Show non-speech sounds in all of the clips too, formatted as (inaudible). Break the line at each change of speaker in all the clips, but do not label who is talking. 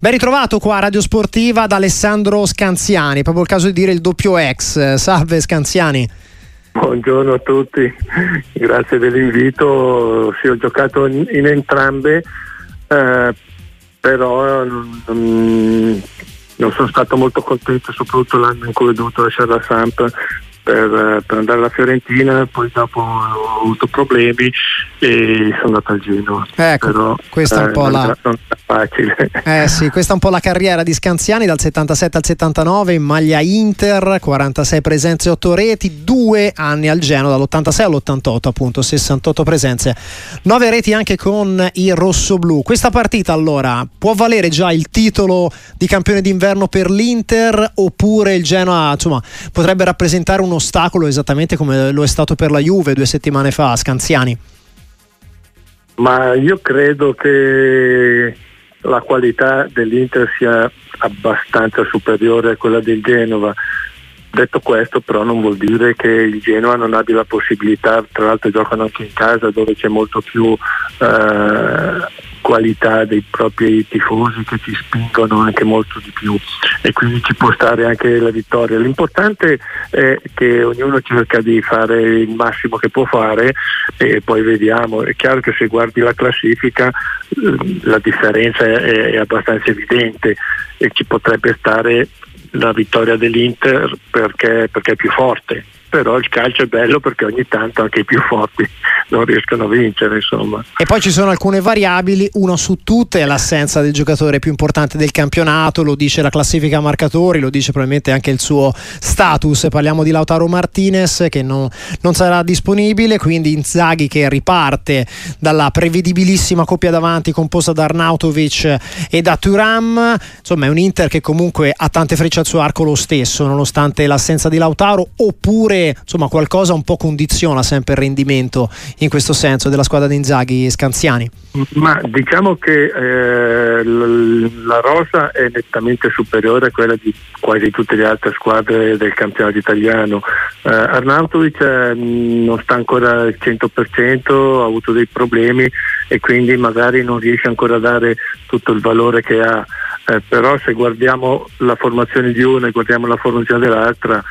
Ben ritrovato qua a Radio Sportiva da Alessandro Scanziani, proprio il caso di dire il doppio ex. Salve Scanziani.
Buongiorno a tutti, grazie dell'invito. Sì, ho giocato in, entrambe, eh, però non, non, sono stato molto contento, soprattutto l'anno in cui ho dovuto lasciare la Samp per, per, andare alla Fiorentina, poi dopo ho avuto problemi e sono andato al Genoa.
Ecco, Però, questa è un eh, po' la...
facile.
Eh sì, (laughs) questa è un po' la carriera di Scanziani dal 77 al 79 in maglia Inter, 46 presenze, 8 reti, 2 anni al Genoa dall'86 all'88 appunto, 68 presenze, 9 reti anche con i rossoblù. Questa partita allora può valere già il titolo di campione d'inverno per l'Inter oppure il Genoa insomma, potrebbe rappresentare uno ostacolo esattamente come lo è stato per la Juve due settimane fa, Scanziani?
Ma io credo che la qualità dell'Inter sia abbastanza superiore a quella del Genova. Detto questo però non vuol dire che il Genoa non abbia la possibilità, tra l'altro giocano anche in casa dove c'è molto più eh, qualità dei propri tifosi che ci spingono anche molto di più e quindi ci può stare anche la vittoria. L'importante è che ognuno cerca di fare il massimo che può fare e poi vediamo. È chiaro che se guardi la classifica eh, la differenza è, è abbastanza evidente e ci potrebbe stare la vittoria dell'Inter perché, perché è più forte però il calcio è bello perché ogni tanto anche i più forti non riescono a vincere insomma.
E poi ci sono alcune variabili, una su tutte è l'assenza del giocatore più importante del campionato, lo dice la classifica marcatori, lo dice probabilmente anche il suo status, parliamo di Lautaro Martinez che non, non sarà disponibile, quindi Inzaghi che riparte dalla prevedibilissima coppia davanti composta da Arnautovic e da Turam, insomma è un Inter che comunque ha tante frecce al suo arco lo stesso nonostante l'assenza di Lautaro oppure insomma, qualcosa un po' condiziona sempre il rendimento in questo senso della squadra di Inzaghi Scanziani?
Ma diciamo che eh, la rosa è nettamente superiore a quella di quasi tutte le altre squadre del campionato italiano. Eh, Arnautovic eh, non sta ancora al 100%, ha avuto dei problemi e quindi magari non riesce ancora a dare tutto il valore che ha. Eh, però se guardiamo la formazione di una e guardiamo la formazione dell'altra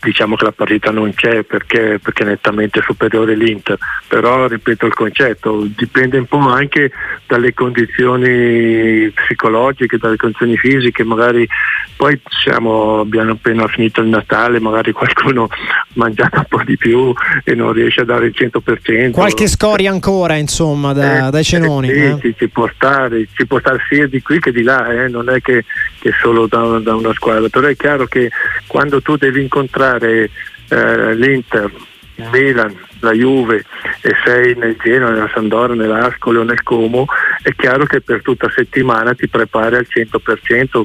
diciamo che la partita non c'è perché, perché, è nettamente superiore l'Inter, però ripeto il concetto, dipende un po' anche dalle condizioni psicologiche, dalle condizioni fisiche, magari poi siamo, abbiamo appena finito il Natale, magari qualcuno ha (laughs) mangiato un po' di più e non riesce a dare il 100%.
Qualche scoria ancora insomma da,
eh,
dai cenoni.
Eh, sì, eh? ci, può stare, ci può stare sia di qui che di là, eh? non è che, che solo da, da una squadra, però è chiaro che quando tu devi incontrare eh, l'Inter, il Milan, la Juve e sei nel Genoa, nella Sandora, nell'Ascoli o nel Como, è chiaro che per tutta settimana ti prepari al 100%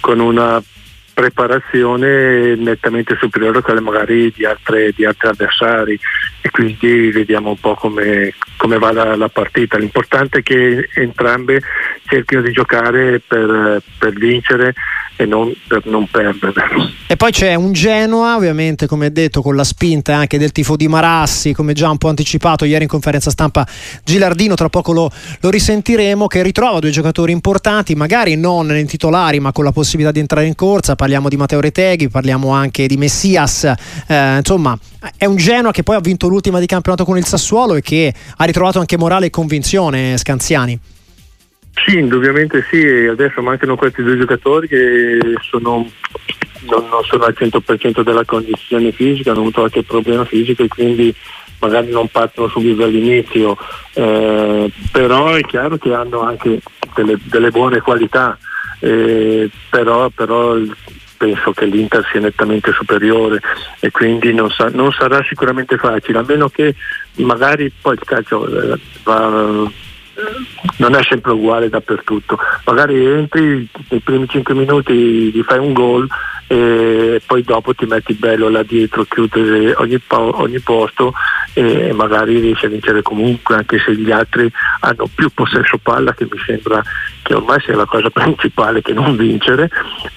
con una preparazione nettamente superiore a quelle magari di, altre, di altri avversari e quindi vediamo un po' come, come va la, la, partita. L'importante è che entrambe cerchino di giocare per, per vincere e non per non perdere.
E poi c'è un Genoa, ovviamente, come detto, con la spinta anche del tifo di Marassi, come già un po' anticipato ieri in conferenza stampa Gilardino, tra poco lo, lo risentiremo, che ritrova due giocatori importanti, magari non nei titolari, ma con la possibilità di entrare in corsa. Parliamo di Matteo Reteghi, parliamo anche di Messias. Eh, insomma, è un Genoa che poi ha vinto l'ultima di campionato con il Sassuolo e che ha ritrovato anche morale e convinzione, Scanziani.
Sì, indubbiamente sì, adesso mancano questi due giocatori che sono, non, non, sono al 100% della condizione fisica, hanno avuto qualche problema fisico e quindi magari non partono subito dall'inizio, eh, però è chiaro che hanno anche delle, delle buone qualità, eh, però, però, penso che l'Inter sia nettamente superiore e quindi non, sa, non sarà sicuramente facile, a meno che magari poi il calcio eh, va non è sempre uguale dappertutto. Magari entri nei primi 5 minuti gli fai un gol e poi dopo ti metti bello là dietro, chiudere ogni, ogni posto e magari riesci a vincere comunque anche se gli altri hanno più possesso palla che mi sembra che ormai sia la cosa (laughs) principale che non vincere,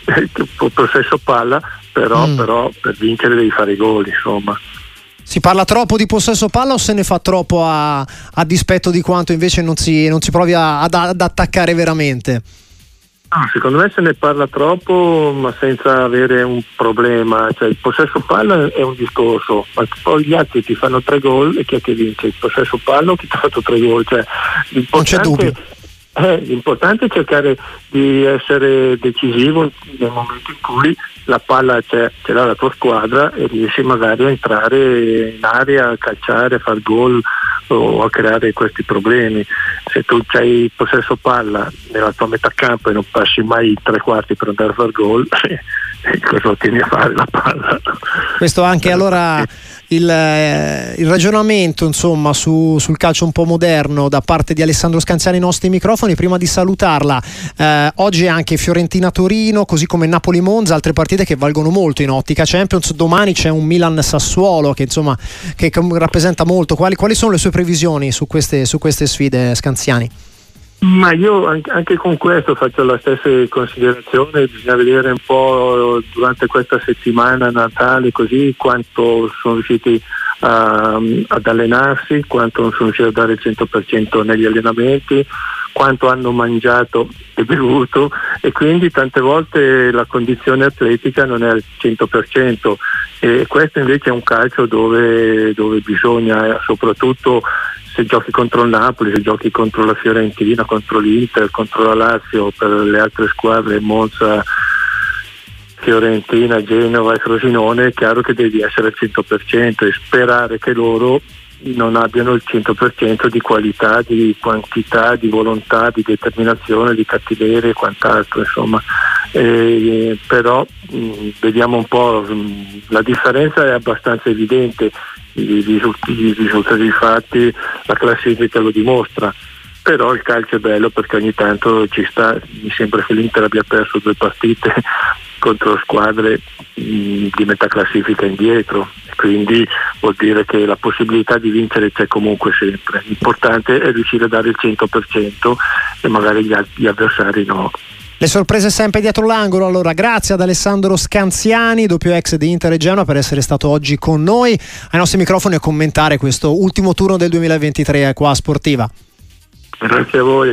(laughs) possesso palla però, mm. però per vincere devi fare i gol insomma.
Si parla troppo di possesso palla o se ne fa troppo a, a dispetto di quanto invece non si, non si provi a, ad, ad, attaccare veramente?
No, secondo me se ne parla troppo ma senza avere un problema, cioè il possesso palla è un discorso, ma poi gli altri ti fanno tre gol e chi è che vince? Il possesso palla o chi ti ha fatto tre gol? Cioè,
non c'è dubbio.
Eh, l'importante è cercare di essere decisivo nel momento in cui la palla c'è, ce l'ha la tua squadra e riesci magari a entrare in area, a calciare, a far gol o a creare questi problemi. Se tu hai possesso palla nella tua metà campo e non passi mai tre quarti per andare a far gol, (laughs) cosa ottieni a fare la palla?
Questo anche allora il, eh, il ragionamento insomma, su, sul calcio un po' moderno da parte di Alessandro Scanziani ai nostri microfoni. Prima di salutarla, eh, oggi anche Fiorentina-Torino, così come Napoli-Monza, altre partite che valgono molto in ottica Champions. Domani c'è un Milan-Sassuolo che, insomma, che rappresenta molto. Quali, quali, sono le sue previsioni su queste, su queste sfide, Scanziani?
Ma io anche con questo faccio la stessa considerazione, bisogna vedere un po' durante questa settimana Natale così quanto sono riusciti a, ad allenarsi, quanto non sono riusciti a dare il 100% negli allenamenti, quanto hanno mangiato e bevuto e quindi tante volte la condizione atletica non è al 100% e questo invece è un calcio dove, dove bisogna soprattutto se giochi contro il Napoli, se giochi contro la Fiorentina, contro l'Inter, contro la Lazio, per le altre squadre, Monza, Fiorentina, Genova e Frosinone, è chiaro che devi essere al 100% e sperare che loro non abbiano il 100% di qualità, di quantità, di volontà, di determinazione, di cattiveria e quant'altro, insomma. Eh, però mh, vediamo un po', mh, la differenza è abbastanza evidente, i risultati fatti, la classifica lo dimostra però il calcio è bello perché ogni tanto ci sta, mi sembra che l'Inter abbia perso due partite (laughs) contro squadre mh, di metà classifica indietro, quindi vuol dire che la possibilità di vincere c'è comunque sempre. L'importante è riuscire a dare il 100% e magari gli avversari no.
Le sorprese sempre dietro l'angolo. Allora, grazie ad Alessandro Scanziani, doppio ex di Inter e Genoa, per essere stato oggi con noi ai nostri microfoni a commentare questo ultimo turno del 2023 qua a Sportiva.
Grazie a voi.